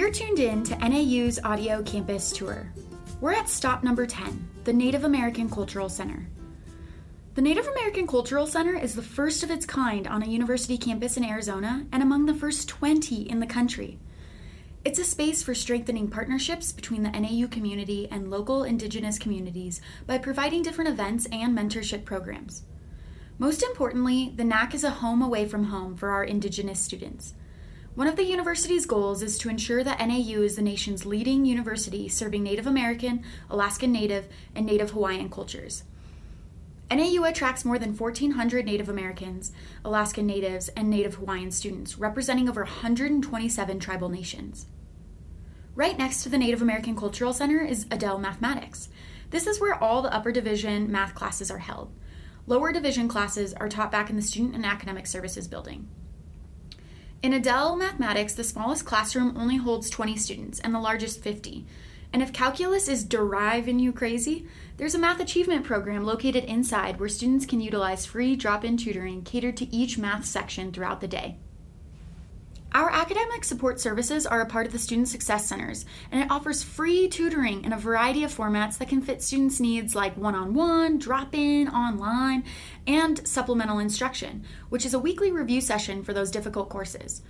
You're tuned in to NAU's Audio Campus Tour. We're at stop number 10, the Native American Cultural Center. The Native American Cultural Center is the first of its kind on a university campus in Arizona and among the first 20 in the country. It's a space for strengthening partnerships between the NAU community and local indigenous communities by providing different events and mentorship programs. Most importantly, the NAC is a home away from home for our indigenous students. One of the university's goals is to ensure that NAU is the nation's leading university serving Native American, Alaskan Native, and Native Hawaiian cultures. NAU attracts more than 1,400 Native Americans, Alaskan Natives, and Native Hawaiian students, representing over 127 tribal nations. Right next to the Native American Cultural Center is Adel Mathematics. This is where all the upper division math classes are held. Lower division classes are taught back in the Student and Academic Services building. In Adel Mathematics, the smallest classroom only holds 20 students and the largest 50. And if calculus is driving you crazy, there's a math achievement program located inside where students can utilize free drop in tutoring catered to each math section throughout the day. Our academic support services are a part of the Student Success Centers, and it offers free tutoring in a variety of formats that can fit students' needs like one on one, drop in, online, and supplemental instruction, which is a weekly review session for those difficult courses.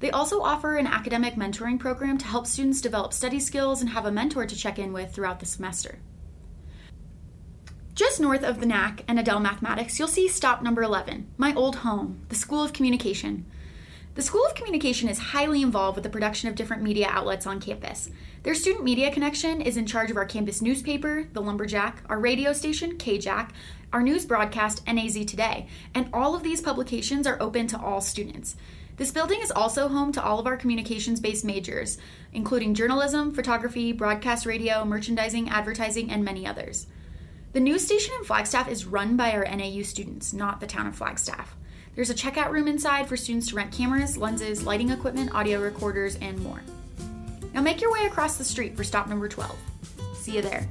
They also offer an academic mentoring program to help students develop study skills and have a mentor to check in with throughout the semester. Just north of the NAC and Adel Mathematics, you'll see stop number 11, my old home, the School of Communication. The School of Communication is highly involved with the production of different media outlets on campus. Their student media connection is in charge of our campus newspaper, The Lumberjack, our radio station, KJACK, our news broadcast, NAZ Today, and all of these publications are open to all students. This building is also home to all of our communications based majors, including journalism, photography, broadcast radio, merchandising, advertising, and many others. The news station in Flagstaff is run by our NAU students, not the town of Flagstaff. There's a checkout room inside for students to rent cameras, lenses, lighting equipment, audio recorders, and more. Now make your way across the street for stop number 12. See you there.